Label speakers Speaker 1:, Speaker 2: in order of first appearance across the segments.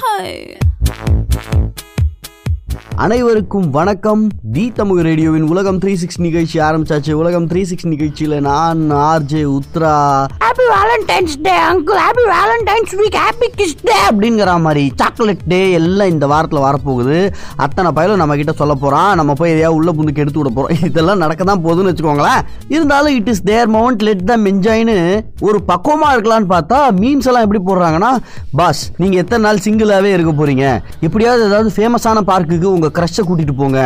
Speaker 1: Hi. அனைவருக்கும் வணக்கம். தி தமிழ் ரேடியோவின் உலகம் த்ரீ சிக்ஸ் நிகழ்ச்சி ஆரம்பிச்சாச்சு. உலகம் த்ரீ சிக்ஸ் நிகழ்ச்சியில் நான் RJ Uthra.
Speaker 2: Happy valentine's day uncle happy valentine's week happy kiss day
Speaker 1: அப்படிங்கிற மாதிரி சாக்லேட் டே எல்லாம் இந்த வாரத்தில் வரப்போகுது. அத்தனை பயலும் நம்ம கிட்ட சொல்ல போகிறான் நம்ம போய் எதையாவது உள்ள புந்துக்கு எடுத்து விட போகிறோம் இதெல்லாம் நடக்க தான் போகுதுன்னு வச்சுக்கோங்களேன். இருந்தாலும் it is there mount let them என்ஜாய்னு ஒரு பக்குவமாக இருக்கலாம்னு பார்த்தா மீம்ஸ் எல்லாம் எப்படி போடுறாங்கன்னா பாஸ் நீங்கள் எத்தனை நாள் சிங்கிளாகவே இருக்க போகிறீங்க எப்படியாவது ஏதாவது ஃபேமஸான பார்க்குக்கு உங்கள் க்ரஷை கூட்டிகிட்டு போங்க.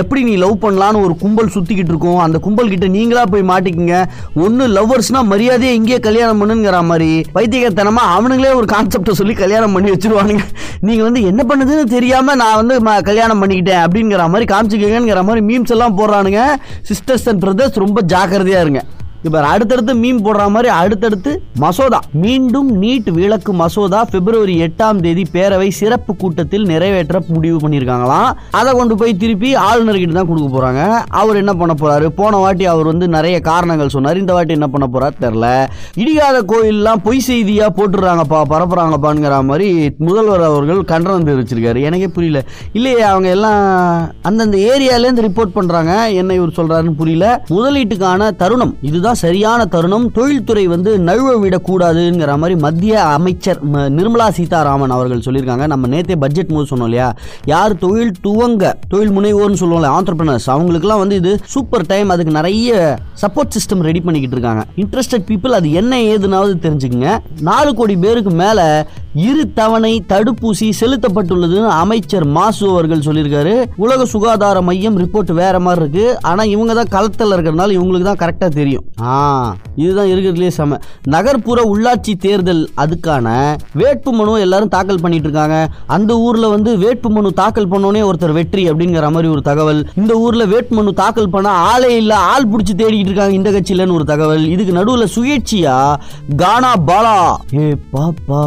Speaker 1: எப்படி நீ லவ் பண்ணலான்னு ஒரு கும்பல் சுற்றிக்கிட்டு இருக்கோம். அந்த கும்பல் கிட்ட நீங்களா போய் மாட்டிக்கிங்க. ஒன்று லவ்வர்ஸ்னா மரியாதையை இங்கேயே கல்யாணம் பண்ணுங்கிற மாதிரி பைத்தியக்காரத்தனமா அவனுங்களே ஒரு கான்செப்டை சொல்லி கல்யாணம் பண்ணி வச்சிருவானுங்க. நீங்கள் வந்து என்ன பண்ணுதுன்னு தெரியாமல் நான் வந்து கல்யாணம் பண்ணிக்கிட்டேன் அப்படிங்கிற மாதிரி காமிச்சிக்கங்கிற மாதிரி மீம்ஸ் எல்லாம் போடுறானுங்க. சிஸ்டர்ஸ் அண்ட் பிரதர்ஸ் ரொம்ப ஜாக்கிரதையாக இருங்க. இப்போ அடுத்தடுத்து மீன் போடுற மாதிரி அடுத்தடுத்து மசோதா. மீண்டும் நீட் விளக்கு மசோதா பிப்ரவரி எட்டாம் தேதி பேரவை சிறப்பு கூட்டத்தில் நிறைவேற்ற முடிவு பண்ணியிருக்காங்களாம். அதை கொண்டு போய் திருப்பி ஆளுநர்கிட்ட தான் கொடுக்க போறாங்க. அவர் என்ன பண்ண போறாரு? போன வாட்டி அவர் வந்து நிறைய காரணங்கள் சொன்னார். இந்த வாட்டி என்ன பண்ண போறாரு தெரில இடிகாத கோயிலெலாம் பொய் செய்தியா போட்டுடுறாங்கப்பா பரப்புறாங்கப்பாங்கிற மாதிரி முதல்வர் அவர்கள் கண்டனம் தெரிவிச்சிருக்காரு. எனக்கே புரியல. இல்லையே அவங்க எல்லாம் அந்தந்த ஏரியாலேருந்து ரிப்போர்ட் பண்றாங்க. என்ன இவர் சொல்றாருன்னு புரியல. முதலீட்டுக்கான தருணம் இதுதான் சரியான தருணம். தொழில்துறை வந்து நழுவ விடக்கூடாதுங்கிற மாதிரி மத்திய அமைச்சர் நிர்மலா சீதாராமன் அவர்கள் சொல்லியிருக்காங்க. நம்ம நேற்றே பட்ஜெட் போது சொன்னோம் இல்லையா? யார் தொழில் துவங்க தொழில் முனைவோர்னு சொல்லுவோம்ல ஆண்டர்பிரினர்ஸ் அவங்களுக்குலாம் வந்து இது சூப்பர் டைம் அதுக்கு நிறைய சப்போர்ட் சிஸ்டம் ரெடி பண்ணிக்கிட்டு இருக்காங்க. இன்ட்ரெஸ்டட் பீப்புள் அது என்ன ஏதுனாவது தெரிஞ்சுக்கங்க. நாலு கோடி பேருக்கு மேலே இரு தவணை தடுப்பூசி செலுத்தப்பட்டுள்ளதுன்னு அமைச்சர் மாசு அவர்கள் சொல்லியிருக்காரு. உலக சுகாதார மையம் ரிப்போர்ட் வேற மாதிரி இருக்கு. ஆனா இவங்க தான் களத்தில் இருக்கிறதுனால இவங்களுக்கு தான் கரெக்டா தெரியும். ஆ இதுதான் இருக்கிறதுலே செம. நகர்ப்புற உள்ளாட்சி தேர்தல் அதுக்கான வேட்பு மனுவை எல்லாரும் தாக்கல் பண்ணிட்டு இருக்காங்க அந்த ஊர்ல வந்து வேட்பு மனு தாக்கல் பண்ணோன்னே ஒருத்தர் வெற்றி அப்படிங்கிற மாதிரி ஒரு தகவல். இந்த ஊர்ல வேட்புமனு தாக்கல் பண்ண ஆளே இல்ல ஆள் பிடிச்சி தேடிட்டு இருக்காங்க இந்த கட்சியிலன்னு ஒரு தகவல். இதுக்கு நடுவுல சுயேட்சியா கானா பாலா? ஏ பாப்பா.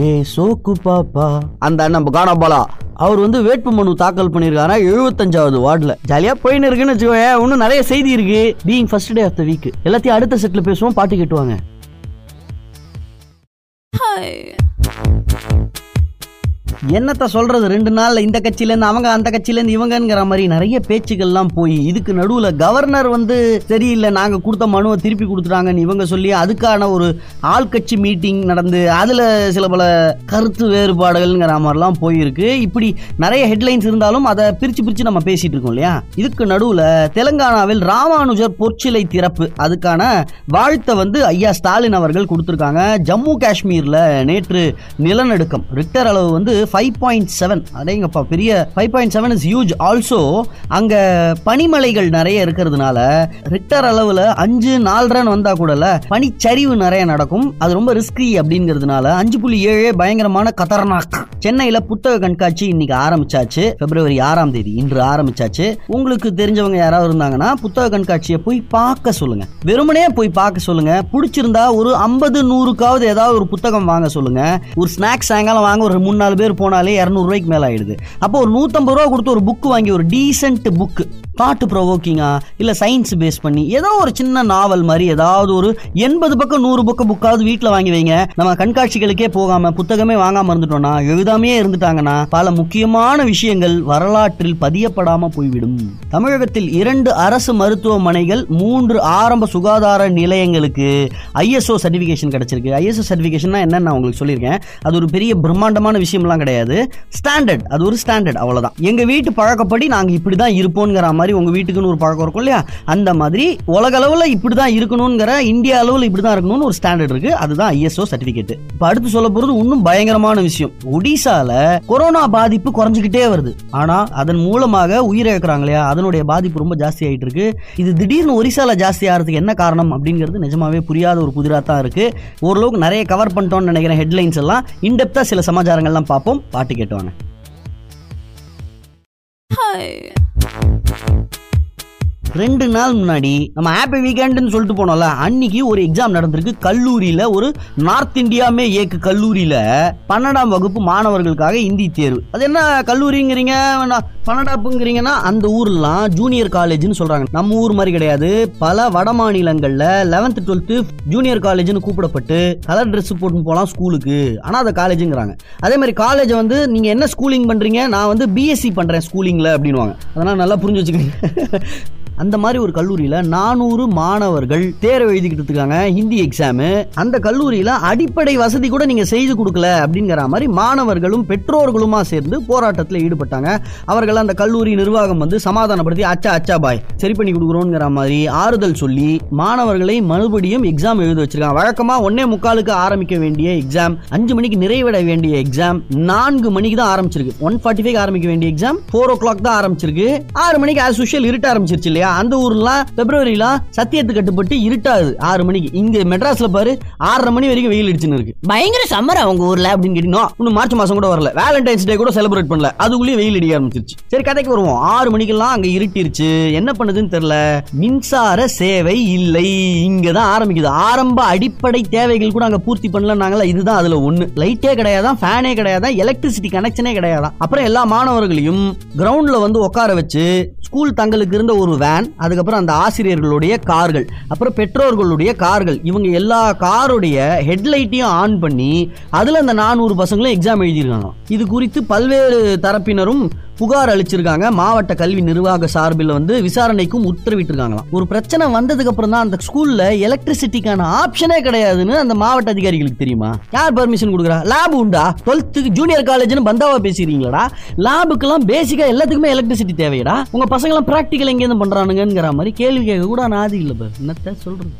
Speaker 1: ஏ சோக்கு பாப்பா. அந்த அண்ணன் கானா பாலா. அவர் வந்து வேட்புமனு தாக்கல் பண்ணியிருக்காரா எழுபத்தஞ்சாவது வார்டில். ஜாலியாக போயின்னு இருக்குன்னு வச்சுக்கோங்க இன்னும் நிறைய செய்தி இருக்கு. Being first day of the week எல்லாத்தையும் அடுத்த செட்டில் பேசுவோம் பாட்டு கேட்டுவாங்க. என்னத்த சொல்றது? ரெண்டு நாள்ல இந்த கட்சியிலேருந்து அவங்க அந்த கட்சியிலேருந்து இவங்கங்கிற மாதிரி நிறைய பேச்சுக்கள்லாம் போய் இதுக்கு நடுவில் கவர்னர் வந்து சரியில்லை நாங்கள் கொடுத்த மனுவை திருப்பி கொடுத்துட்டாங்கன்னு இவங்க சொல்லி அதுக்கான ஒரு ஆள்கட்சி மீட்டிங் நடந்து அதில் சில பல கருத்து வேறுபாடுகள்ங்கிற மாதிரிலாம் போயிருக்கு. இப்படி நிறைய ஹெட்லைன்ஸ் இருந்தாலும் அதை பிரித்து பிரித்து நம்ம பேசிட்டு இருக்கோம் இல்லையா? இதுக்கு நடுவில் தெலுங்கானாவில் ராமானுஜர் பொற்சிலை திறப்பு. அதுக்கான வாழ்த்தை வந்து ஐயா ஸ்டாலின் அவர்கள் கொடுத்துருக்காங்க. ஜம்மு காஷ்மீரில் நேற்று நிலநடுக்கம். ரிக்டர் அளவு வந்து ஃபைவ் பாயிண்ட் செவன் அடேங்கப்பா பெரிய five point seven is huge also அங்கே பனிமலைகள் நிறைய இருக்கிறதுனால ரிக்டர் அளவில் அஞ்சு நாலு ரன் வந்தால் கூடல பனிச்சரிவு நிறைய நடக்கும். அது ரொம்ப ரிஸ்கி அப்படிங்கிறதுனால அஞ்சு புள்ளி ஏழு பயங்கரமான கதர்னாக் சென்னையில் புத்தக கண்காட்சி இன்னைக்கு ஆரம்பிச்சாச்சு. பிப்ரவரி ஆறாம் தேதி இன்று ஆரம்பிச்சாச்சு. உங்களுக்கு தெரிஞ்சவங்க யாராவது இருந்தாங்கன்னா புத்தக கண்காட்சியை போய் பார்க்க சொல்லுங்க. வெறுமனே போய் பார்க்க சொல்லுங்க. பிடிச்சிருந்தா ஒரு ஐம்பது நூறுக்காவது ஏதாவது ஒரு புத்தகம் வாங்க சொல்லுங்க. ஒரு ஸ்நாக்ஸ் சாயங்காலம் வாங்க ஒரு மூணு நாலு பேர் போனாலே இரநூறுவாய்க்கு மேலே ஆயிடுது அப்போ ஒரு நூற்றம்பது ரூபா கொடுத்து ஒரு புக் வாங்கி ஒரு டீசென்ட் புக்கு பாட்டு ப்ரொவோக்கிங்கா இல்லை சயின்ஸ் பேஸ் பண்ணி ஏதோ ஒரு சின்ன நாவல் மாதிரி ஏதாவது ஒரு எண்பது பக்கம் நூறு பக்கம் புக்காவது வீட்டில் வாங்கி வைங்க. நம்ம கண்காட்சிகளுக்கே போகாம புத்தகமே வாங்காம இருந்துட்டோம்னா எழுதாமையே இருந்துட்டாங்கன்னா பல முக்கியமான விஷயங்கள் வரலாற்றில் பதியப்படாம போய்விடும். தமிழகத்தில் இரண்டு அரசு மருத்துவமனைகள் மூன்று ஆரம்ப சுகாதார நிலையங்களுக்கு ஐஎஸ்ஓ சர்டிஃபிகேஷன் கிடைச்சிருக்கு. ஐஎஸ்ஓ சர்டிஃபிகேஷன்னா என்னன்னு நான் உங்களுக்கு சொல்லியிருக்கேன். அது ஒரு பெரிய பிரம்மாண்டமான விஷயம்லாம் கிடையாது. கிடையாது. ஸ்டாண்டர்ட் அது ஒரு ஸ்டாண்டர்ட் அவ்வளோதான் எங்கள் வீட்டு பழக்கப்படி நாங்கள் இப்படி தான் இருப்போங்கிற மாதிரி உங்கள் வீட்டுக்குன்னு ஒரு பழக்கம் இருக்கும் இல்லையா? அந்த மாதிரி உலக அளவில் இப்படி தான் இருக்கணுங்கிற இந்தியா அளவில் இப்படி தான் இருக்கணும்னு ஒரு ஸ்டாண்டர்ட் இருக்கு. அதுதான் ஐஎஸ்ஓ சர்டிஃபிகேட் இப்போ அடுத்து சொல்ல போகிறது இன்னும் பயங்கரமான விஷயம். ஒடிசால கொரோனா பாதிப்பு குறைஞ்சிக்கிட்டே வருது. ஆனால் அதன் மூலமாக உயிரிழக்கிறாங்க இல்லையா? அதனுடைய பாதிப்பு ரொம்ப ஜாஸ்தி ஆகிட்டு இருக்கு. இது திடீர்னு ஒரிசால ஜாஸ்தி ஆகிறதுக்கு என்ன காரணம் அப்படிங்கிறது நிஜமாவே புரியாத ஒரு புதிராக தான் இருக்கு. ஓரளவுக்கு நிறைய கவர் பண்ணிட்டோம்னு நினைக்கிறேன் ஹெட்லைன்ஸ் எல்லாம். இன்டெப்தா சில சமாச்சாரங்கள்லாம் பார்ப்போம். பாட்டு கேட்டுவாங்க ரெண்டு நாள் முன்னாடி நம்ம ஹாப்பி வீக்கெண்டுன்னு சொல்லிட்டு போனோம்ல அன்னைக்கு ஒரு எக்ஸாம் நடந்திருக்கு. கல்லூரியில ஒரு நார்த் இந்தியாமே ஏக்கு கல்லூரியில பன்னெண்டாம் வகுப்பு மாணவர்களுக்காக இந்தி தேர்வு. அது என்ன கல்லூரிங்கிறீங்க? பன்னெண்டாப்புங்கிறீங்கன்னா அந்த ஊர்லாம் ஜூனியர் காலேஜ்னு சொல்றாங்க. நம்ம ஊர் மாதிரி கிடையாது. பல வட மாநிலங்கள்ல லெவன்த் டுவெல்த்து ஜூனியர் காலேஜ்னு கூப்பிடப்பட்டு கலர் ட்ரெஸ் போட்டு போகலாம் ஸ்கூலுக்கு ஆனால் அதை காலேஜுங்கிறாங்க அதே மாதிரி காலேஜை வந்து நீங்கள் என்ன ஸ்கூலிங் பண்ணுறீங்க நான் வந்து பிஎஸ்சி பண்ணுறேன் ஸ்கூலிங்கில் அப்படின்வாங்க அதனால் நல்லா புரிஞ்சு வச்சுக்கோங்க. அந்த மாதிரி ஒரு கல்லூரியில் நானூறு மாணவர்கள் தேர்வு எழுதிக்கிட்டு இருக்காங்க ஹிந்தி எக்ஸாமு அந்த கல்லூரியில் அடிப்படை வசதி கூட நீங்கள் செய்து கொடுக்கல அப்படிங்கிற மாதிரி மாணவர்களும் பெற்றோர்களுமா சேர்ந்து போராட்டத்தில் ஈடுபட்டாங்க. அவர்கள் அந்த கல்லூரி நிர்வாகம் வந்து சமாதானப்படுத்தி அச்சா அச்சா பாய் சரி பண்ணி கொடுக்குறோங்கிற மாதிரி ஆறுதல் சொல்லி மாணவர்களை மறுபடியும் எக்ஸாம் எழுத வச்சிருக்காங்க. வழக்கமாக ஒன்னே முக்காலுக்கு ஆரம்பிக்க வேண்டிய எக்ஸாம் அஞ்சு மணிக்கு நிறைவட வேண்டிய எக்ஸாம் நான்கு மணிக்கு தான் ஆரம்பிச்சிருக்கு. ஒன் ஃபார்ட்டி ஃபைவ் ஆரம்பிக்க வேண்டிய எக்ஸாம் ஃபோர் ஓ கிளாக் தான் ஆரம்பிச்சிருக்கு. ஆறு மணிக்கு ஆஸ் யூஷுவல் இருட்ட ஆரம்பிச்சிருச்சு இல்லையா? அந்த ஊர்லாம் பிப்ரவரிலாம் சத்தியத்துக்கு கட்டுப்பட்டு இருட்டாது. ஆறு மணிக்கு. இங்க மெட்ராஸ்ல பாரு ஆறரை மணி வரைக்கும் வெயில் அடிச்சுன்னு இருக்கு. பயங்கர சம்மர் அவங்க ஊர்ல அப்படின்னு கேட்டீங்கன்னா இன்னும் மார்ச் மாசம் கூட வரல. வேலண்டைன்ஸ் டே கூட செலிப்ரேட் பண்ணல. அதுக்குள்ளேயே வெயில் அடிக்க ஆரம்பிச்சிருச்சு. சரி கதைக்கு வருவோம். ஆறு மணிக்கெல்லாம் அங்க இருட்டிருச்சு. என்ன பண்ணுதுன்னு தெரியல. மின்சார சேவை இல்லை. இங்க தான் ஆரம்பிக்குது. ஆரம்ப அடிப்படை தேவைகள் கூட அங்க பூர்த்தி பண்ணலன்னாங்களா? இதுதான் அதுல ஒண்ணு. லைட்டே கிடையாதான் ஃபேனே கிடையாதான் எலக்ட்ரிசிட்டி கனெக்ஷனே கிடையாதான் அப்புறம் எல்லா மாணவர்களையும் கிரவுண்ட்ல வந்து உட்கார வச்சு ஸ்கூல் தங்களுக்கு இருந்த ஒரு வேன் அதுக்கப்புறம் அந்த ஆசிரியர்களுடைய கார்கள் அப்புறம் பெற்றோர்களுடைய கார்கள் இவங்க எல்லா காருடைய ஹெட்லைட்டையும் ஆன் பண்ணி அதில் அந்த நானூறு பசங்களும் எக்ஸாம் எழுதியிருக்காங்க. இது குறித்து பல்வேறு தரப்பினரும் புகார் அளிச்சிருக்காங்க. மாவட்ட கல்வி நிர்வாக சார்பில் வந்து விசாரணைக்கும் உத்தரவிட்டிருக்காங்களாம். ஒரு பிரச்சனை வந்ததுக்கு அப்புறம் தான் அந்த ஸ்கூல்ல எலக்ட்ரிசிட்டிக்கான ஆப்ஷனே கிடையாதுன்னு அந்த மாவட்ட அதிகாரிகளுக்கு தெரியுமா? யார் பர்மிஷன் கொடுக்குறா? லேப் உண்டா? டுவெல்த்துக்கு ஜூனியர் காலேஜ்னு பந்தாவா பேசுறீங்களா லேபுக்கெல்லாம் பேசிக்கா எல்லாத்துக்குமே எலக்ட்ரிசிட்டி தேவையடா. உங்க பசங்க எல்லாம் பிராக்டிக்கல் எங்கேருந்து பண்றானுங்கிற மாதிரி கேள்வி கேட்க கூட நாதி இல்லை என்னத்த சொல்றது?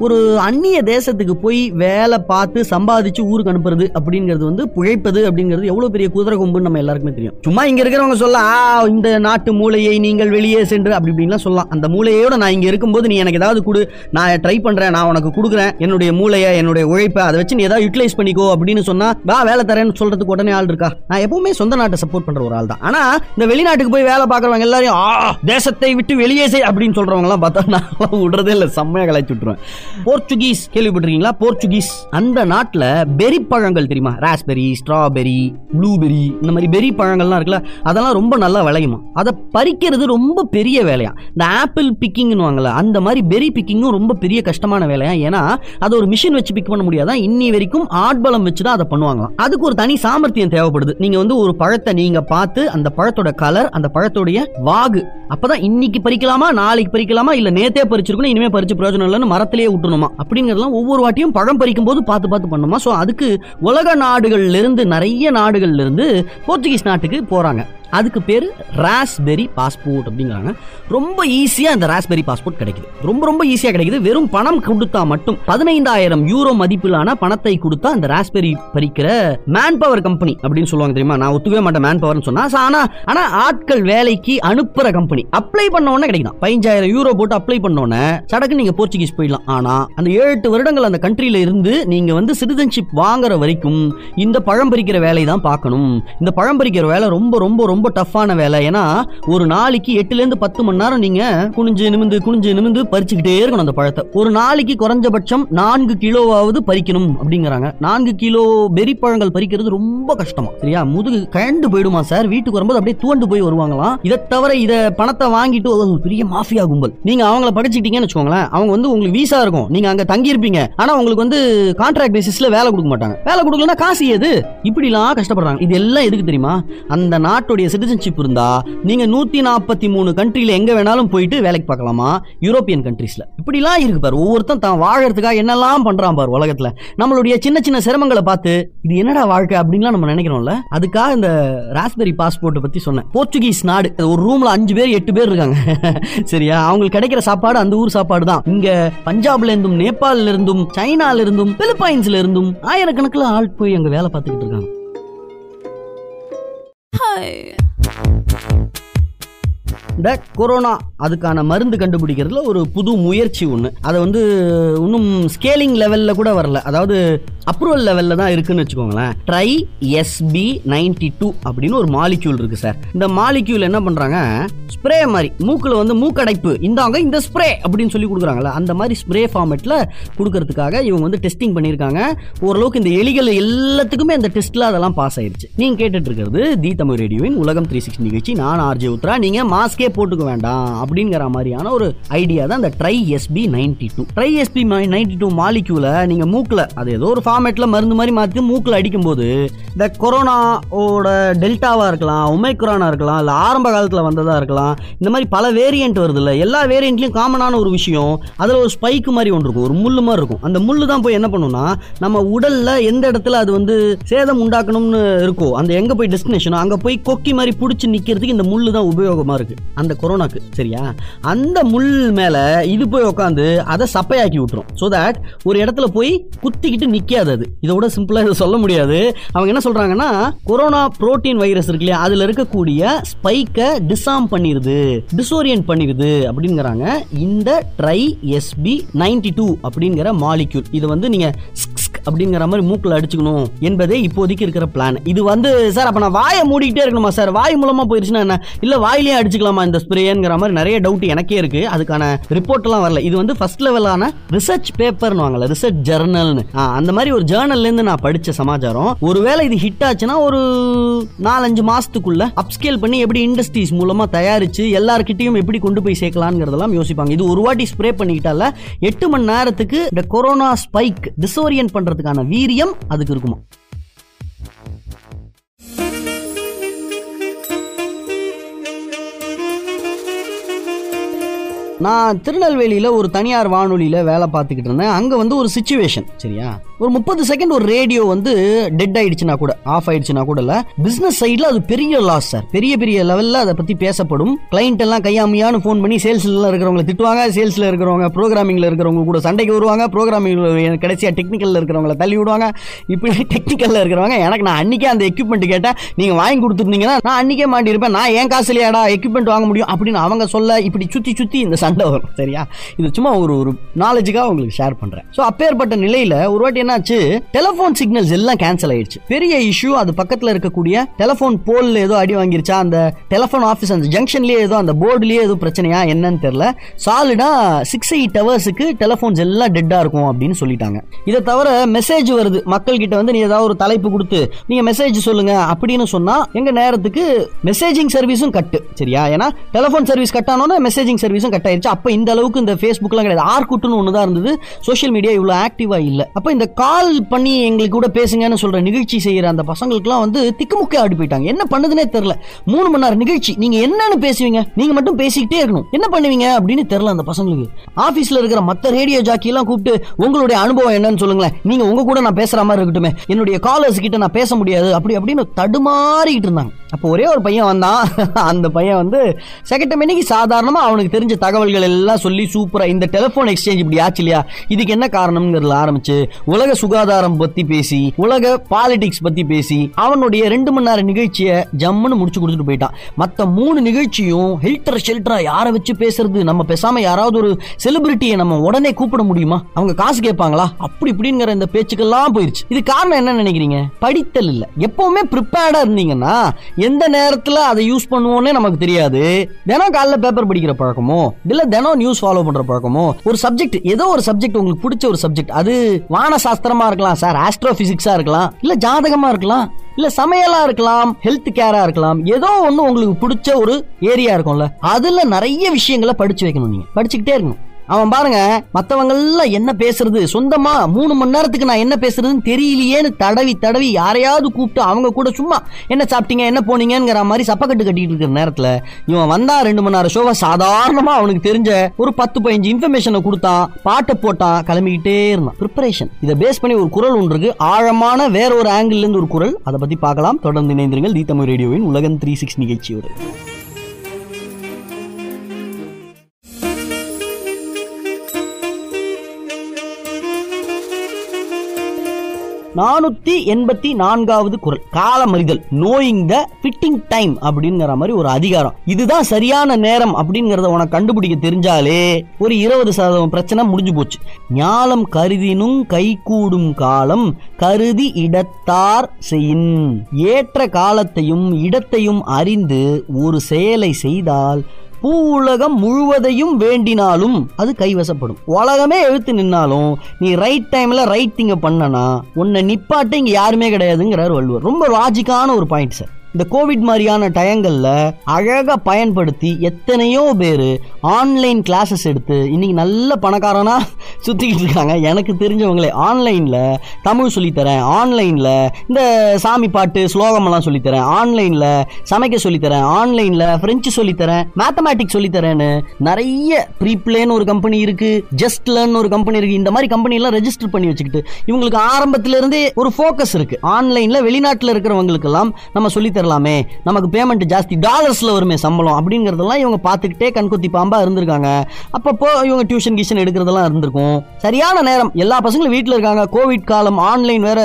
Speaker 1: ஒரு அந்நிய தேசத்துக்கு போய் வேலை பார்த்து சம்பாதிச்சு ஊருக்கு அனுப்புறது அப்படிங்கிறது வந்து புழைப்பது அப்படிங்கிறது எவ்வளவு பெரிய குதிரை கொம்புன்னு நம்ம எல்லாருக்குமே தெரியும். சும்மா இங்க இருக்கிறவங்க சொல்லலாம் "ஆ, இந்த நாட்டு மூளையை நீங்கள் வெளியே சென்று அப்படி இப்படின்லாம் சொல்லலாம். அந்த மூளையோட நான் இங்க இருக்கும்போது நீ எனக்கு ஏதாவது கொடு நான் ட்ரை பண்றேன் நான் உனக்கு கொடுக்குறேன் என்னுடைய மூளையை என்னுடைய உழைப்பை அதை வச்சு நீ ஏதாவது யூட்டிலைஸ் பண்ணிக்கோ அப்படின்னு சொன்னா வா வேலை தரேன்னு சொல்றதுக்கு உடனே ஆள் இருக்கா? நான் எப்பவுமே சொந்த நாட்டை சப்போர்ட் பண்ற ஒரு ஆள் தான் ஆனா இந்த வெளிநாட்டுக்கு போய் வேலை பார்க்குறவங்க எல்லாரையும் ஆ தேசத்தை விட்டு வெளியே செய் அப்படின்னு சொல்றவங்க எல்லாம் பார்த்தா நான் விடுறதே இல்லை செம்மையா கலாய்ச்சி விட்டுருவேன். போர்ச்சுகீஸ் கேள்விப்பட்டிருக்கீங்களா? போர்ச்சுகீஸ். அந்த நாட்டில் பெரி பழங்கள் தெரியுமா? ராஸ்பெரி ஸ்ட்ராபெரி ப்ளூபெரி இந்த மாதிரி பெரி பழங்கள்லாம் இருக்குல்ல அதெல்லாம் ரொம்ப நல்லா விளையுமா? அதை பறிக்கிறது ரொம்ப பெரிய வேலையா? இந்த ஆப்பிள் பிக்கிங்னுவாங்கல்ல அந்த மாதிரி பெரி பிக்கிங்கும் ரொம்ப பெரிய கஷ்டமான வேலையா? ஏன்னா அதை ஒரு மிஷின் வச்சு பிக் பண்ண முடியாதா? இன்னி வரைக்கும் ஆட்பலம் வச்சு தான் அதை பண்ணுவாங்களாம். அதுக்கு ஒரு தனி சாமர்த்தியம் தேவைப்படுது. நீங்க வந்து ஒரு பழத்தை நீங்க பார்த்து அந்த பழத்தோட கலர் அந்த பழத்தோடைய வாகு அப்பதான் இன்னைக்கு பறிக்கலாமா? நாளைக்கு பறிக்கலாமா? இல்ல நேத்தே பறிச்சிருக்கணும் இனிமே பறிச்சு பிரயோஜனம் இல்லைன்னு மரத்திலேயே ஊட்டணுமா அப்படிங்கறதெல்லாம் ஒவ்வொரு வாட்டியும் பழம் பறிக்கும் போது பார்த்து பார்த்து பண்ணுமா? ஸோ அதுக்கு உலக நாடுகள்ல இருந்து நிறைய நாடுகள்ல இருந்து நாட்டுக்கு போறாங்க. அதுக்கு பேர் ராஸ்பெரி பாஸ்போர்ட் அப்படிங்கிறாங்க. ரொம்ப ஈஸியாக இந்த ராஸ்பெரி பாஸ்போர்ட் கிடைக்குது. ரொம்ப ரொம்ப ஈஸியாக கிடைக்குது. வெறும் பணம் கொடுத்தா மட்டும் பதினைந்தாயிரம் யூரோ மதிப்பிலான பணத்தை கொடுத்தா அந்த ராஸ்பெரி பறிக்கிற மேன் பவர் கம்பெனி அப்படின்னு சொல்லுவாங்க தெரியுமா? நான் ஒத்துக்கவே மாட்டேன் மேன் பவர்னு சொன்னா. ஆனால் ஆனா ஆட்கள் வேலைக்கு அனுப்புற கம்பெனி அப்ளை பண்ண உடனே கிடைக்கும் பதினஞ்சாயிரம் யூரோ போட்டு அப்ளை பண்ண உடனே சடக்கு நீங்க போர்ச்சுகீஸ் போயிடலாம். ஆனா அந்த ஏழு எட்டு வருடங்கள் அந்த கண்ட்ரியில இருந்து நீங்க வந்து சிட்டிசன்ஷிப் வாங்குற வரைக்கும் இந்த பழம் பறிக்கிற வேலை தான் பார்க்கணும். இந்த பழம் பறிக்கிற வேலை ரொம்ப ரொம்ப ரொம்ப டஃப்பான வேலை. ஏன்னா ஒரு நாளைக்கு எட்டுல இருந்து பத்து மணி நேரம் நீங்க குனிஞ்சு நிமிந்து குனிஞ்சு நிமிந்து பறிச்சுக்கிட்டே இருக்கணும் அந்த பழத்தை. ஒரு நாளைக்கு குறைஞ்சபட்சம் நான்கு கிலோவாவது பறிக்கணும் அப்படிங்கிறாங்க. நான்கு கிலோ பெரி பழங்கள் பறிக்கிறது ரொம்ப கஷ்டமா. சரியா? முதுகு கழண்டு போயிடுமா சார்? வீட்டுக்கு வரும்போது அப்படியே தூண்டு போய் வருவாங்களாம். இதை தவிர இத பணத்தை வாங்கிட்டு ஒரு பெரிய மாஃபியா கும்பல். நீங்க அவங்கள படிச்சுக்கிட்டீங்கன்னு வச்சுக்கோங்களேன் அவங்க வந்து உங்களுக்கு வீசா இருக்கும். நீங்க அங்க தங்கி இருப்பீங்க ஆனா உங்களுக்கு வந்து கான்ட்ராக்ட் பேசிஸ்ல வேலை கொடுக்க மாட்டாங்க. வேலை கொடுக்கலன்னா காசு ஏது இப்படிலாம் கஷ்டப்படுறாங்க. இது எல்லாம் எதுக்கு தெரியுமா? அந்த நாட்டுடைய சிட்டிசன்ஷிப் இருந்தா நீங்க நூத்தி நாற்பத்தி மூணு கண்ட்ரில எங்க வேணாலும் போயிட்டு வேலைக்கு பார்க்கலாமா? யூரோப்பியன் கண்ட்ரீஸ்ல இப்படிலாம் இருக்கு பாரு. ஒவ்வொருத்தன் தான் வாழறதுக்காக என்னெல்லாம் பண்றான் பாரு உலகத்துல. நம்மளுடைய சின்ன சின்ன சிரமங்களை பார்த்து இது என்னடா வாழ்க்கை அப்படின்லாம் நம்ம நினைக்கிறோம்ல? அதுக்காக இந்த ராஸ்பெரி பாஸ்போர்ட்டை பத்தி சொன்னேன். போர்ச்சுகீஸ் நாடு. ஒரு ரூம்ல அஞ்சு பேர் எட்டு பேர் இருக்காங்க. சரியா? அவங்களுக்கு கிடைக்கிற சாப்பாடு அந்த ஊர் சாப்பாடு தான். இங்க பஞ்சாப்ல இருந்தும் நேபாள்ல இருந்தும் சைனால இருந்தும் பிலிப்பைன்ஸ்ல இருந்தும் ஆயிரக்கணக்கில் ஆள் போய் அங்க வேலை பார்த்துக்கிட்டு இருக்காங்க. Thank you. இந்த கொரோனா அதுக்கான மருந்து கண்டுபிடிக்கிறதுல ஒரு புது முயற்சி ஒன்று அதை வந்து இன்னும் ஸ்கேலிங் லெவலில் கூட வரல. அதாவது அப்ரூவல் லெவல்ல தான் இருக்குன்னு வச்சுக்கோங்களேன். ட்ரை எஸ்பி நைன்டி டூ அப்படின்னு ஒரு மாலிக்யூல் இருக்கு சார் இந்த மாலிக்யூல் என்ன பண்றாங்க? ஸ்ப்ரே மாதிரி. மூக்குல வந்து மூக்கடைப்பு. இந்தாங்க இந்த ஸ்ப்ரே அப்படின்னு சொல்லி கொடுக்குறாங்கல்ல. அந்த மாதிரி ஸ்ப்ரே ஃபார்மேட்ல கொடுக்கறதுக்காக இவங்க வந்து டெஸ்டிங் பண்ணியிருக்காங்க. ஓரளவுக்கு இந்த எலிகள் எல்லாத்துக்குமே அந்த டெஸ்ட்ல அதெல்லாம் பாஸ் ஆயிருச்சு. நீங்க கேட்டுட்டு இருக்கிறது தி தமிழ் ரேடியோவின் உலகம் த்ரீ சிக்ஸ்டி நிகழ்ச்சி. நான் ஆர்ஜே உத்ரா நீங்க மாஸ்கே போட்டுக்க வேண்டாம் அப்படிங்கிற மாதிரியான ஒரு ஐடியா தான் இந்த tri SP ninety two tri SP ninety two மாலிக்யூல நீங்க மூக்கில் அது ஏதோ ஒரு ஃபார்மேட்ல மருந்து மாதிரி மாத்தி மூக்கில் அடிக்கும்போது இந்த கொரோனாவோட டெல்டாவா இருக்கலாம் ஒமைக்ரானா இருக்கலாம் இல்லை ஆரம்ப காலத்துல வந்ததா இருக்கலாம் இந்த மாதிரி பல வேரியன்ட் வருது இல்லை. எல்லா வேரியன்ட்லயும் காமனான ஒரு விஷயம் அதுல ஒரு ஸ்பைக் மாதிரி ஒன்று இருக்கும் ஒரு முள்ளு மாதிரி இருக்கும். அந்த முள்ளு தான் போய் என்ன பண்ணும்னா நம்ம உடல்ல எந்த இடத்துல அது வந்து சேதம் உண்டாக்கணும்னு இருக்கோ அந்த எங்க போய் டெஸ்டினேஷனோ அங்க போய் கொக்கி மாதிரி பிடிச்சி நிக்கிறதுக்கு இந்த முள்ளு தான் உபயோகமா இருக்கு. அந்த கொரோனாக்கு சரியா? அந்த முள் மேல இது போய் உட்காந்து அதை சப்பையாக்கி விட்டுரும். ஸோ தட் ஒரு இடத்துல போய் குத்திக்கிட்டு நிக்காது அது. இதோட சிம்பிளா இதை சொல்ல முடியாது. அவங்க என்ன சொல்றாங்கன்னா கொரோனா புரோட்டீன் வைரஸ் இருக்கு இல்லையா? அதுல இருக்கக்கூடிய ஸ்பைக்கை டிசாம் பண்ணிருது டிசோரியன் பண்ணிருது அப்படிங்கிறாங்க. இந்த ட்ரை எஸ்பி நைன்டி டூ அப்படிங்கிற மாலிக்யூல் இது வந்து நீங்க அப்படிங்கிற மாதிரி மூக்கில் அடிச்சுக்கணும் என்பதே இப்போதைக்கு இருக்கிற பிளான் இது வந்து சார் அப்ப நான் வாயை மூடிக்கிட்டே இருக்கணுமா சார் வாய் மூலமா போயிடுச்சுன்னா என்ன? இல்லை வாயிலேயே அடிச்சுக்கலாமா இந்த ஸ்ப்ரேங்கிற மாதிரி நிறைய டவுட் எனக்கே இருக்கு. அதுக்கான ரிப்போர்ட் எல்லாம் வரல. இது வந்து ஃபர்ஸ்ட் லெவலான ரிசர்ச் பேப்பர்னு வாங்கல ரிசர்ச் ஜர்னல்னு அந்த மாதிரி ஒரு ஜேர்னல்லேருந்து நான் படிச்ச சமாச்சாரம். ஒருவேளை இது ஹிட் ஆச்சுன்னா ஒரு நாலஞ்சு மாசத்துக்குள்ள அப்ஸ்கேல் பண்ணி எப்படி இண்டஸ்ட்ரீஸ் மூலமா தயாரிச்சு எல்லாருக்கிட்டையும் எப்படி கொண்டு போய் சேர்க்கலாங்கிறதெல்லாம் யோசிப்பாங்க. இது ஒரு வாட்டி ஸ்ப்ரே பண்ணிக்கிட்டால எட்டு மணி நேரத்துக்கு இந்த கொரோனா ஸ்பைக் டிசோரியன் பண்ணுறதுக்கான வீரியம் அதுக்கு இருக்குமா? நான் திருநெல்வேலியில் ஒரு தனியார் வானொலியில் வேலை பார்த்துக்கிட்டு இருந்தேன். அங்கே வந்து ஒரு சுச்சுவேஷன் சரியா? ஒரு முப்பது செகண்ட் ஒரு ரேடியோ வந்து டெட் ஆயிடுச்சுன்னா கூட ஆஃப் ஆயிடுச்சுன்னா கூட இல்லை. பிஸ்னஸ் சைடில் அது பெரிய லாஸ் சார் பெரிய பெரிய லெவலில் அதை பற்றி பேசப்படும். கிளைண்ட் எல்லாம் கையாமையான்னு ஃபோன் பண்ணி சேல்ஸில் இருக்கிறவங்களை திட்டுவாங்க. சேல்ஸில் இருக்கிறவங்க ப்ரோக்ராமிங்கில் இருக்கிறவங்க கூட சண்டைக்கு வருவாங்க. ப்ரோக்ராமிங் கடைசியாக டெக்னிக்கலில் இருக்கிறவங்கள தள்ளி விடுவாங்க. இப்படி டெக்னிக்கலில் இருக்கிறவங்க எனக்கு நான் அன்றைக்கே அந்த எக்யூப்மெண்ட் கேட்டேன். நீங்கள் வாங்கி கொடுத்துருந்தீங்கன்னா நான் அன்றைக்கே மாட்டியிருப்பேன். நான் ஏன் காசுலையாடா எக்யூப்மெண்ட் வாங்க முடியும் அப்படின்னு அவங்க சொல்ல இப்படி சுற்றி சுற்றி இந்த சண்டை வரும் சரியா? இது சும்மா ஒரு ஒரு நாலேஜுக்காக உங்களுக்கு ஷேர் பண்ணுறேன் ஸோ அப்பேற்பட்ட நிலையில் ஒரு வாட்டி என்னாச்சு? டெலிஃபோன் சிக்னல்ஸ் எல்லாம் கேன்சல் ஆயிடுச்சு. பெரிய இஷ்யூ அது பக்கத்தில் இருக்கக்கூடிய டெலிஃபோன் போலில் ஏதோ அடி வாங்கிருச்சா? அந்த டெலிஃபோன் ஆஃபீஸ் அந்த ஜங்ஷன்லேயே ஏதோ அந்த போர்டுலேயே ஏதோ பிரச்சனையா? என்னன்னு தெரில சாலிடாக சிக்ஸ் எயிட் ஹவர்ஸுக்கு டெலிஃபோன்ஸ் எல்லாம் டெட்டாக இருக்கும் அப்படின்னு சொல்லிட்டாங்க. இதை தவிர மெசேஜ் வருது. மக்கள் கிட்ட வந்து நீ ஏதாவது ஒரு தலைப்பு கொடுத்து நீங்கள் மெசேஜ் சொல்லுங்க அப்படின்னு சொன்னால் எங்கள் நேரத்துக்கு மெசேஜிங் சர்வீஸும் கட்டு சரியா? ஏன்னா டெலிஃபோன் சர்வீஸ் கட் ஆனோன்னா மெசேஜிங் சர்வீஸும் கட் ஆயிருச்சு அப்போ இந்த அளவுக்கு இந்த ஃபேஸ்புக்லாம் கிடையாது. ஆர்குட்டுன்னு ஒன்று தான் இருந்தது. சோஷியல் மீடியா இவ்வளோ ஆக்டிவாக இல்லை. அப்போ இந்த கால் பண்ணி எங்களுக்கு கூட பேசுங்கன்னு சொல்கிற நிகழ்ச்சி செய்கிற அந்த பசங்களுக்குலாம் வந்து திக்குமுக்கே ஆடி போயிட்டாங்க. என்ன பண்ணுதுன்னே தெரில மூணு மணி நேரம் நிகழ்ச்சி. நீங்கள் என்னன்னு பேசுவீங்க? நீங்கள் மட்டும் பேசிக்கிட்டே இருக்கணும். என்ன பண்ணுவீங்க அப்படின்னு தெரில அந்த பசங்களுக்கு. ஆஃபீஸில் இருக்கிற மற்ற ரேடியோ ஜாக்கியெல்லாம் கூப்பிட்டு உங்களுடைய அனுபவம் என்னன்னு சொல்லுங்களேன். நீங்கள் உங்கள் கூட நான் பேசுற மாதிரி இருக்கட்டுமே. என்னுடைய காலர்ஸ் கிட்ட நான் பேச முடியாது. அப்படி அப்படின்னு தடுமாறிக்கிட்டு இருந்தாங்க. அப்போ ஒரே ஒரு பையன் வந்தான். அந்த பையன் வந்து செகண்ட் மணிக்கு சாதாரணமாக அவனுக்கு தெரிஞ்ச தகவல்கள் எல்லாம் சொல்லி சூப்பராக இந்த டெலிஃபோன் எக்ஸ்சேஞ்ச் இப்படி ஆச்சு இல்லையா? இதுக்கு என்ன காரணம்ங்கிறதுல ஆரம்பிச்சு உலக சுகாதாரம் பற்றி பேசி உலக பாலிடிக்ஸ் பற்றி பேசி அவனுடைய ரெண்டு மணி நேரம் நிகழ்ச்சியை ஜம்முன்னு முடிச்சு கொடுத்துட்டு போயிட்டான். மற்ற மூணு நிகழ்ச்சியும் ஹெல்டர் ஷெல்டராக யாரை வச்சு பேசுறது? நம்ம பேசாமல் யாராவது ஒரு செலிபிரிட்டியை நம்ம உடனே கூப்பிட முடியுமா? அவங்க காசு கேட்பாங்களா? அப்படி இப்படிங்கிற இந்த பேச்சுக்கெல்லாம் போயிடுச்சு இது காரணம் என்ன நினைக்கிறீங்க? படித்தல் இல்லை. எப்பவுமே ப்ரிப்பேர்டாக இருந்தீங்கன்னா எந்த நேரத்துல அதை யூஸ் பண்ணுவோன்னே நமக்கு தெரியாது. தினம் காலைல பேப்பர் படிக்கிற பழக்கமோ இல்ல தினம் நியூஸ் ஃபாலோ பண்ற பழக்கமோ ஒரு சப்ஜெக்ட் ஏதோ ஒரு சப்ஜெக்ட் உங்களுக்கு பிடிச்ச ஒரு சப்ஜெக்ட் அது வான சாஸ்திரமா இருக்கலாம் சார் ஆஸ்ட்ரோ பிசிக்ஸா இருக்கலாம் இல்ல ஜாதகமா இருக்கலாம் இல்ல சமையலா இருக்கலாம் ஹெல்த் கேரா இருக்கலாம் ஏதோ ஒண்ணு உங்களுக்கு பிடிச்ச ஒரு ஏரியா இருக்கும்ல அதுல நிறைய விஷயங்களை படிச்சு வைக்கணும் நீங்க. படிச்சுக்கிட்டே இருக்கணும். அவன் பாருங்க மத்தவங்க எல்லாம் என்ன பேசுறது? சொந்தமா மூணு மணி நேரத்துக்கு நான் என்ன பேசுறதுன்னு தெரியலையேன்னு தடவி தடவி யாரையாவது கூப்பிட்டு அவங்க கூட சும்மா என்ன சாப்பிட்டீங்க? என்ன போனீங்கங்கிற மாதிரி சப்பக்கட்டு கட்டிட்டு இருக்கிற நேரத்துல இவன் வந்தா ரெண்டு மணி நேரம் ஷோவை சாதாரணமா அவனுக்கு தெரிஞ்ச ஒரு பத்து பதினஞ்சு இன்ஃபர்மேஷனை கொடுத்தான் பாட்டை போட்டான் கிளம்பிக்கிட்டே இருந்தான். ப்ரிப்பரேஷன் இதை பேஸ் பண்ணி ஒரு குரல் ஒன்று இருக்கு. ஆழமான வேற ஒரு ஆங்கிள் இருந்து ஒரு குரல். அதை பத்தி பார்க்கலாம். தொடர்ந்து இணைந்திருங்கள். தி தமிழ் ரேடியோவின் உலகம் த்ரீ சிக்ஸ் நிகழ்ச்சியோடு. நானூத்தி எண்பத்தி நான்காவது குரல். காலமறிதல் நோயிங் த ஃபிட்டிங் டைம் அப்படிங்கிற மாதிரி ஒரு அதிகாரம். இதுதான் சரியான நேரம் அப்படிங்கறத உனக்கு கண்டுபிடிக்க தெரிஞ்சாலே ஒரு இருபது சதவீதம் பிரச்சனை முடிஞ்சு போச்சு. ஞாலம் கருதினும் கைகூடும் காலம் கருதி இடத்தார் செய்யின் ஏற்ற காலத்தையும் இடத்தையும் அறிந்து ஒரு செயலை செய்தால் பூ உலகம் முழுவதையும் வேண்டினாலும் அது கைவசப்படும். உலகமே எழுத்து நின்னாலும் நீ ரைட் டைம்ல ரைட் திங்க பண்ணனா உன்னை நிப்பாட்டு இங்க யாருமே கிடையாதுங்கிறார் வள்ளுவர். ரொம்ப லாஜிக்கான ஒரு பாயிண்ட் சார் இந்த கோவிட் மாதிரியான டயங்களில் அழகாக பயன்படுத்தி எத்தனையோ பேர் ஆன்லைன் கிளாஸஸ் எடுத்து இன்றைக்கி நல்ல பணக்காரனாக சுற்றிக்கிட்டு இருக்காங்க. எனக்கு தெரிஞ்சவங்களே ஆன்லைனில் தமிழ் சொல்லித்தரேன் ஆன்லைனில் இந்த சாமி பாட்டு ஸ்லோகமெல்லாம் சொல்லித்தரேன் ஆன்லைனில் சமைக்க சொல்லித்தரேன் ஆன்லைனில் ஃப்ரெஞ்சு சொல்லித்தரேன் மேத்தமேட்டிக்ஸ் சொல்லித்தரேன்னு நிறைய ப்ரீப்ளேன்னு ஒரு கம்பெனி இருக்குது ஜஸ்ட் லேர்ன் ஒரு கம்பெனி இருக்குது இந்த மாதிரி கம்பெனிலாம் ரெஜிஸ்டர் பண்ணி வச்சுக்கிட்டு இவங்களுக்கு ஆரம்பத்திலேருந்தே ஒரு ஃபோக்கஸ் இருக்குது ஆன்லைனில் வெளிநாட்டில் இருக்கிறவங்களுக்கெல்லாம் நம்ம சொல்லி தரலாமே நமக்கு பேமெண்ட் ஜாஸ்தி டாலர்ஸில் வருமே சம்பளம். அப்படிங்கிறதெல்லாம் இவங்க பார்த்துக்கிட்டே கண்கொத்தி பாம்பா இருந்திருக்காங்க. அப்பப்போ இவங்க டியூஷன் கியூஷன் எடுக்கிறதெல்லாம் இருந்திருக்கும். சரியான நேரம். எல்லா பசங்களும் வீட்டில் இருக்காங்க. கோவிட் காலம் ஆன்லைன் வேற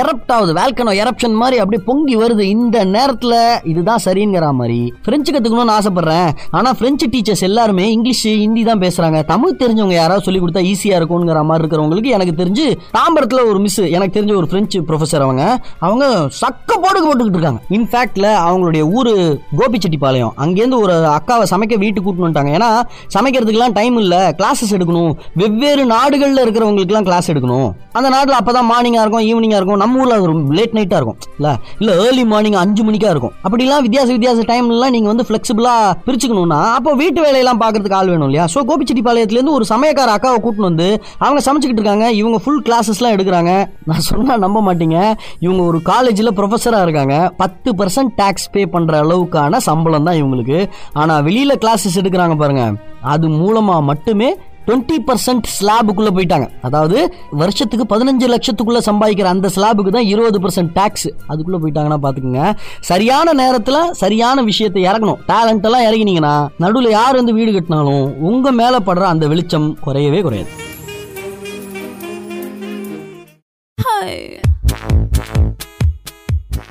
Speaker 1: எரப்ட் ஆகுது. வேல்கனோ எரப்ஷன் மாதிரி அப்படியே பொங்கி வருது. இந்த நேரத்தில் இதுதான் சரிங்கிற மாதிரி. பிரெஞ்சு கற்றுக்கணும்னு ஆசைப்படுறேன். ஆனால் பிரெஞ்சு டீச்சர்ஸ் எல்லாருமே இங்கிலீஷ் ஹிந்தி தான் பேசுகிறாங்க தமிழ் தெரிஞ்சவங்க யாராவது சொல்லி கொடுத்தா ஈஸியாக இருக்கும்ங்கிற மாதிரி இருக்கிறவங்களுக்கு எனக்கு தெரிஞ்சு தாம்பரத்தில் ஒரு மிஸ் எனக்கு தெரிஞ்ச ஒரு பிரெஞ்சு ப்ரொஃபஸர் அவங்க. அவங்க சக்க போடுக்கு போட்டுக்கிட்டு இருக்காங்க. இன்ஃபேக்ட்ல அவங்களுடைய ஊர் கோபிச்செட்டிப்பாளையம். அங்கேருந்து ஒரு அக்காவை சமைக்க வீட்டுக்கு கூட்டின்னு வந்துட்டாங்க. ஏன்னா சமைக்கிறதுக்கெலாம் டைம் இல்லை. கிளாஸஸ் எடுக்கணும். வெவ்வேறு நாடுகளில் இருக்கிறவங்களுக்குலாம் கிளாஸ் எடுக்கணும். அந்த நாட்டில் அப்போ தான் மார்னிங்காக இருக்கும் ஈவினிங்காக இருக்கும். நம்ம ஊரில் அது லேட் நைட்டாக இருக்கும். இல்லை இல்லை ஏர்லி மார்னிங் அஞ்சு மணிக்காக இருக்கும். அப்படிலாம் வித்தியாச வித்தியாச டைம்லாம் நீங்கள் வந்து ஃப்ளெக்சிபிளாக பிரிச்சுக்கணும்னா அப்போ வீட்டு வேலையெல்லாம் பார்க்கறதுக்கு ஆள் வேணும் இல்லையா? ஸோ கோபிச்செட்டிப்பாளையத்துலேருந்து ஒரு சமயக்கார அக்காவை கூட்டின்னு வந்து அவங்க சமைச்சிக்கிட்டு இருக்காங்க. இவங்க ஃபுல் கிளாஸஸ்லாம் எடுக்கிறாங்க. நான் சொன்னால் நம்ப மாட்டீங்க. இவங்க ஒரு காலேஜில் ப்ரொஃபஸராக இருக்காங்க. பத்து பர்சன்ட் டேக்ஸ் பே பண்ணுற அளவுக்கான சம்பளம் தான் இவங்களுக்கு. ஆனால் வெளியில் கிளாஸஸ் எடுக்கிறாங்க பாருங்கள் அது மூலமாக மட்டுமே டுவெண்ட்டி பர்சன்ட் ஸ்லாபுக்குள்ளே போயிட்டாங்க. அதாவது வருஷத்துக்கு பதினஞ்சு லட்சத்துக்குள்ளே சம்பாதிக்கிற அந்த ஸ்லாபுக்கு தான் இருபது பர்சன்ட் டேக்ஸ் அதுக்குள்ளே போயிட்டாங்கன்னா பார்த்துக்குங்க சரியான நேரத்தில் சரியான விஷயத்தை இறக்கணும். டேலண்ட்டெல்லாம் இறங்கினீங்கன்னா நடுவில் யார் வந்து வீடு கட்டினாலும் உங்கள் மேலே படுற அந்த வெளிச்சம் குறையவே குறையாது.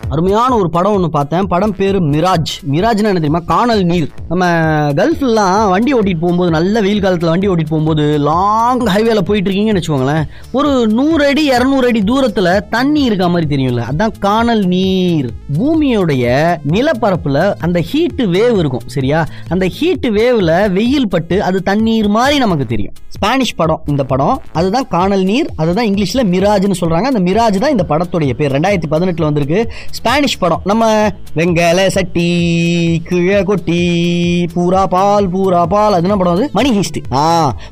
Speaker 1: அருமையான ஒரு படம் ஒன்று பார்த்தேன். படம் பேர் மிராஜ். மிராஜ்னா என்ன தெரியுமா? காணல் நீர். நம்ம கல்ஃப்லாம் வண்டி ஓட்டிட்டு போகும்போது நல்ல வெயில் காலத்தில் வண்டி ஓட்டிட்டு போகும்போது லாங் ஹைவேல போயிட்டு இருக்கீங்கன்னு வச்சுக்கோங்களேன். ஒரு நூறு அடி இரநூறு அடி தூரத்தில் தண்ணி இருக்க மாதிரி தெரியும்ல. அதான் காணல் நீர். பூமியோடைய நிலப்பரப்புல அந்த ஹீட்டு வேவ் இருக்கும் சரியா? அந்த ஹீட்டு வேவ்ல வெயில் பட்டு அது தண்ணீர் மாதிரி நமக்கு தெரியும். ஸ்பானிஷ் படம் இந்த படம். அதுதான் காணல் நீர். அதுதான் இங்கிலீஷ்ல மிராஜ்னு சொல்றாங்க. அந்த மிராஜ் தான் இந்த படத்துடைய பேர். ரெண்டாயிரத்தி பதினெட்டுல வந்திருக்கு. ஸ்பானிஷ் படம். நம்ம வெங்கல சட்டி கிழ கொட்டி பூரா பால் பூரா பால். அது என்ன படம் அது? மணி ஹெய்ஸ்ட் ஆ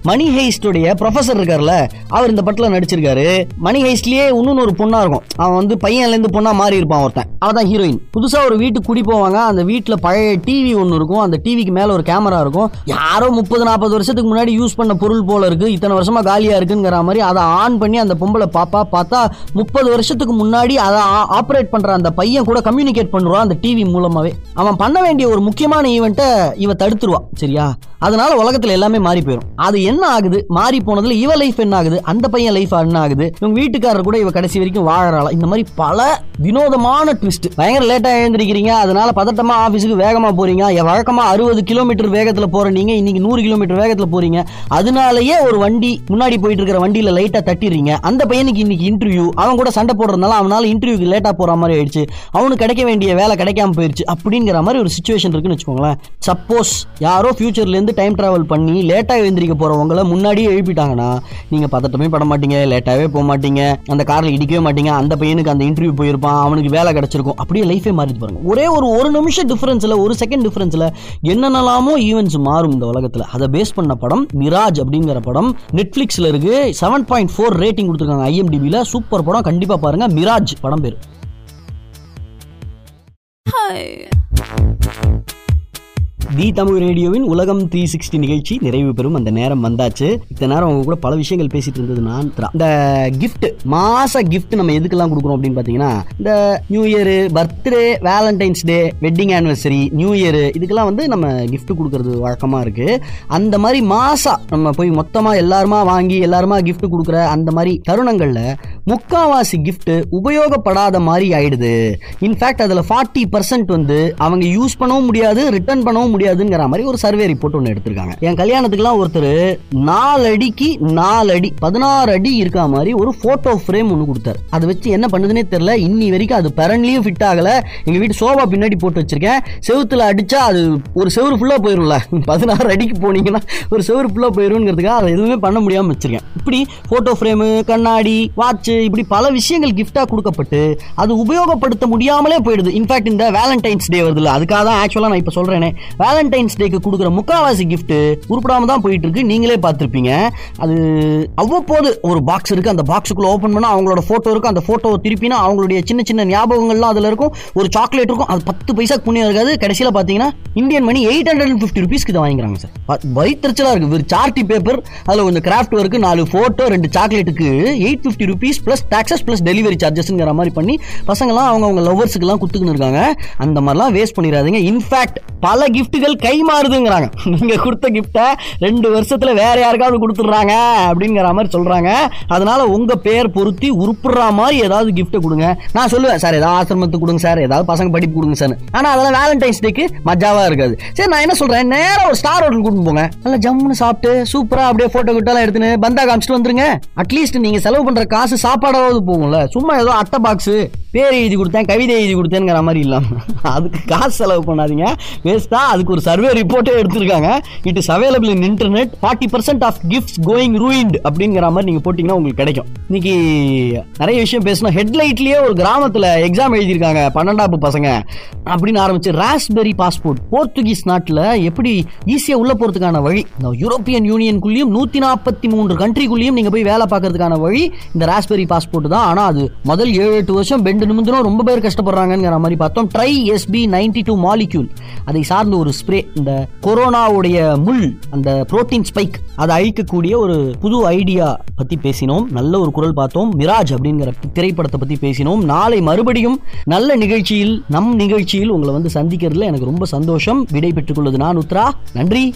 Speaker 1: மணி ஹெய்ஸ்டுடைய ப்ரொஃபஸர் இருக்கார்ல அவர் இந்த படத்துல நடிச்சிருக்காரு. மணி ஹெய்ஸ்ட்லயே இன்னொன்னு ஒரு பொண்ணா இருக்கும். அவன் வந்து பையன்ல இருந்து பொண்ணா மாறி இருப்பான் ஒருத்தன். அவன் தான் ஹீரோயின் புதுசா ஒரு வீட்டுக்கு குடி போவாங்க. அந்த வீட்டுல பழைய டிவி ஒன்று இருக்கும். அந்த டிவிக்கு மேல ஒரு கேமரா இருக்கும். யாரோ முப்பது நாற்பது வருஷத்துக்கு முன்னாடி யூஸ் பண்ண பொருள் போல இருக்கு. இத்தனை வருஷமா காலியா இருக்குங்கிற மாதிரி அதை ஆன் பண்ணி அந்த பொம்பளை பாப்பா பார்த்தா முப்பது வருஷத்துக்கு முன்னாடி அதை ஆப்ரேட் பண்ற அந்த பையன் கூட கம்யூனிகேட் பண்ணுவான் அந்த டிவி மூலமாகவே அவன் பண்ண வேண்டிய ஒரு முக்கியமான ஈவெண்ட்டை இவ தடுத்துருவான். சரியா? அதனால உலகத்துல எல்லாமே மாறி போயிடும் அது என்ன ஆகுது? மாறி போனதுல இவ லைஃப் என்ன ஆகுது? அந்த பையன் லைஃப் என்ன ஆகுது? இவங்க வீட்டுக்காரர் கூட இவ கடைசி வரைக்கும் வாழறாளா? இந்த மாதிரி பல வினோதமான ட்விஸ்ட் பயங்கர லேட்டா எழுந்திருக்கிறீங்க. அதனால பதட்டமா ஆபீஸுக்கு வேகமா போறீங்க. வழக்கமா அறுபது கிலோமீட்டர் வேகத்துல போற நீங்க இன்னைக்கு நூறு கிலோமீட்டர் வேகத்துல போறீங்க. அதனாலயே ஒரு வண்டி முன்னாடி போயிட்டு இருக்கிற வண்டியில லைட்டா தட்டிடுறீங்க. அந்த பையனுக்கு இன்னைக்கு இன்டர்வியூ அவன் கூட சண்டை போடுறதுனால அவனால இன்டர்வியூக்கு லேட்டா போற மாதிரி ஆயிடுச்சு. அவனுக்கு கிடைக்க வேண்டிய வேலை கிடைக்காம போயிடுச்சு அப்படிங்கிற மாதிரி ஒரு சுச்சுவேஷன் இருக்குன்னு வச்சுக்கோங்களேன். சப்போஸ் யாரோ ஃபியூச்சர்ல இருந்து டைம் டிராவல் பண்ணி லேட்டா எழுந்திரிக்க போகிறவங்கள முன்னாடியே எழுப்பிட்டாங்கன்னா நீங்க பதட்டமே பட மாட்டீங்க லேட்டாவே போக மாட்டீங்க அந்த கார்ல இடிக்கவே மாட்டீங்க அந்த பையனுக்கு அந்த இன்டர்வியூ போயிருப்பான் அவனுக்கு வேலை கிடச்சிருக்கும். அப்படியே லைஃபே மாறிட்டு பாருங்க. ஒரே ஒரு ஒரு நிமிஷம் டிஃபரன்ஸ்ல ஒரு செகண்ட் டிஃபரன்ஸ்ல என்னென்னலாமோ ஈவெண்ட்ஸ் மாறும் இந்த உலகத்துல. அதை பேஸ் பண்ண படம் மிராஜ் அப்படிங்கிற படம் நெட்ஃப்ளிக்ஸில் இருக்கு. செவன் பாயிண்ட் ஃபோர் ரேட்டிங் கொடுத்துருக்காங்க ஐஎம்டிபியில் சூப்பர் படம். கண்டிப்பா பாருங்க. மிராஜ் படம் பேரு. தி தமிழ் ரேடியோவின் உலகம் த்ரீ சிக்ஸ்டி நிகழ்ச்சி நிறைவு பெறும். அந்த நேரம் வந்தாச்சு. இத்தனை நேரம் அவங்க கூட பல விஷயங்கள் பேசிட்டு இருந்தது நான் இந்த கிஃப்ட் மாச கிஃப்ட் நம்ம எதுக்கெல்லாம் கொடுக்குறோம் அப்படின்னு பார்த்தீங்கன்னா இந்த new year birthday valentine's day wedding anniversary new year இதுக்கெல்லாம் வந்து நம்ம கிஃப்ட் கொடுக்கறது வழக்கமா இருக்கு. அந்த மாதிரி மாசா நம்ம போய் மொத்தமா எல்லாருமா வாங்கி எல்லாருமா கிஃப்ட் கொடுக்குற அந்த மாதிரி தருணங்கள்ல முக்காவாசி கிஃப்ட் உபயோகப்படாத மாதிரி ஆயிடுது. இன்ஃபேக்ட் அதுல ஃபார்ட்டி பர்சன்ட் வந்து அவங்க யூஸ் பண்ணவும் முடியாது ரிட்டர்ன் பண்ணவும் முடியாது. முடியாதுங்கிற மாதிரி ஒரு சர்வே ரிப்போர்ட் ஒன்று எடுத்திருக்காங்க. என் கல்யாணத்துக்குலாம் ஒருத்தர் நாலு அடிக்கு நாலு அடி பதினாறு அடி இருக்கா மாதிரி ஒரு போட்டோ ஃப்ரேம் ஒன்று கொடுத்தாரு. அதை வச்சு என்ன பண்ணுதுன்னே தெரியல. இன்னி வரைக்கும் அது பரன்லையும் ஃபிட் ஆகல. எங்க வீட்டு சோபா பின்னாடி போட்டு வச்சிருக்கேன். செவுத்துல அடிச்சா அது ஒரு செவுரு ஃபுல்லா போயிரும்ல. பதினாறு அடிக்கு போனீங்கன்னா ஒரு செவுரு ஃபுல்லா போயிருங்கிறதுக்காக அதை எதுவுமே பண்ண முடியாம வச்சிருக்கேன். இப்படி போட்டோ ஃப்ரேமு கண்ணாடி வாட்ச் இப்படி பல விஷயங்கள் கிஃப்டா கொடுக்கப்பட்டு அது உபயோகப்படுத்த முடியாமலே போயிடுது. இன்ஃபேக்ட் இந்த வேலண்டைன்ஸ் டே வருதுல்ல அதுக்காக தான் ஆக்சுவலாக நான் இப்போ சொல்றேனே. வேலண்டைன்ஸ் டேக்கு கொடுக்குற முக்காவாசி கிஃப்ட் உருப்படாம தான் போயிட்டு இருக்கு நீங்களே பார்த்துருப்பீங்க. அது அவ்வப்போது ஒரு பாக்ஸ் இருக்கு. அந்த பாக்ஸுக்குள்ள ஓப்பன் பண்ணா அவங்களோட ஃபோட்டோ இருக்கும் அந்த ஃபோட்டோவை திருப்பினா அவங்களுடைய சின்ன சின்ன ஞாபகங்கள்லாம் அதுல இருக்கும். ஒரு சாக்லேட் இருக்கும். அது பத்து பைசா புண்ணியம் இருக்காது. கடைசியில பாத்தீங்கன்னா Indian money eight hundred and fifty ருபீஸ்க்கு தான் வாங்கிக்கிறாங்க சார் வயிற்றுச்சலாக இருக்கு. ஒரு சார்ட்டி பேப்பர் அதில் கொஞ்சம் கிராஃப்ட் ஒர்க்கு நாலு ஃபோட்டோ ரெண்டு சாக்லேட்டுக்கு eight fifty rupees plus taxes plus delivery சார்ஜஸ்ங்கிற மாதிரி பண்ணி பசங்களாம் அவங்க அவங்க லவ்வர்ஸுக்கெல்லாம் கொடுத்துக்கின்னு இருக்காங்க. அந்த மாதிரிலாம் வேஸ்ட் பண்ணிடாதீங்க. இன்ஃபேக்ட் பல கிஃப்ட் கிஃப்ட்டுகள் கை மாறுதுங்கிறாங்க நீங்கள் கொடுத்த கிஃப்ட்டை ரெண்டு வருஷத்தில் வேற யாருக்காவது கொடுத்துட்றாங்க அப்படிங்கிற மாதிரி சொல்கிறாங்க அதனால் உங்கள் பேர் பொருத்தி உருப்புடுற மாதிரி ஏதாவது கிஃப்ட்டை கொடுங்க. நான் சொல்லுவேன் சார் ஏதாவது ஆசிரமத்துக்கு கொடுங்க சார். ஏதாவது பசங்க படிப்பு கொடுங்க சார் ஆனால் அதெல்லாம் வேலண்டைன்ஸ் டேக்கு மஜாவாக இருக்காது. சரி நான் என்ன சொல்கிறேன் நேராக ஒரு ஸ்டார் ஹோட்டல் கூட்டு போங்க. நல்லா ஜம்முன்னு சாப்பிட்டு சூப்பராக அப்படியே ஃபோட்டோ கிட்டலாம் எடுத்துன்னு பந்தா காமிச்சிட்டு வந்துருங்க. அட்லீஸ்ட் நீங்கள் செலவு பண்ணுற காசு சாப்பாடாவது போகும்ல. சும்மா ஏதோ அட்டை பாக்ஸு பேர் எழுதி கொடுத்தேன் கவிதை எழுதி கொடுத்தேங்கிற மாதிரி இல்லாமல் அதுக்கு காசு செலவு பண்ணாதீங்க. வேஸ்டா அதுக்கு ஒரு சர்வே ரிப்போர்ட்டே எடுத்திருக்காங்க. It is available in internet forty percent of gifts going ruined அப்படிங்கிற மாதிரி நீங்க போட்டீங்கன்னா உங்களுக்கு கிடைக்கும். இன்னைக்கு நிறைய விஷயம் பேசணும் ஹெட்லைட்லயே ஒரு கிராமத்துல எக்ஸாம் எழுதியிருக்காங்க பன்னெண்டாப்பு பசங்க அப்படின்னு ஆரம்பிச்சு ராஸ்பெரி பாஸ்போர்ட் போர்த்துகீஸ் நாட்டில் எப்படி ஈஸியா உள்ள போறதுக்கான வழி? இந்த யூரோப்பியன் யூனியனுக்குள்ளேயும் நூத்தி நாற்பத்தி மூன்று கண்ட்ரிக்குள்ளேயும் நீங்க போய் வேலை பார்க்கறதுக்கான வழி இந்த ராஸ்பெரி பாஸ்போர்ட் தான். ஆனா அது முதல் ஏழு எட்டு வருஷம் பெண்டு நிமிந்தனும் ரொம்ப பேர் கஷ்டப்படுறாங்கிற மாதிரி பார்த்தோம். Tri SP ninety two molecule அதை சார்ந்த ஒரு ஒரு ஸ்ப்ரே இந்த கொரோனாவுடைய முள் அந்த புரோட்டீன் ஸ்பைக் அதை அழிக்கக்கூடிய ஒரு புது ஐடியா பத்தி பேசினோம். நல்ல ஒரு குரல் பார்த்தோம். மிராஜ் அப்படிங்கிற திரைப்படத்தை பத்தி பேசினோம். நாளை மறுபடியும் நல்ல நிகழ்ச்சியில் நம் நிகழ்ச்சியில் உங்களை வந்து சந்திக்கிறதுல எனக்கு ரொம்ப சந்தோஷம். விடை பெற்றுக் கொள்வது நான் உத்ரா நன்றி.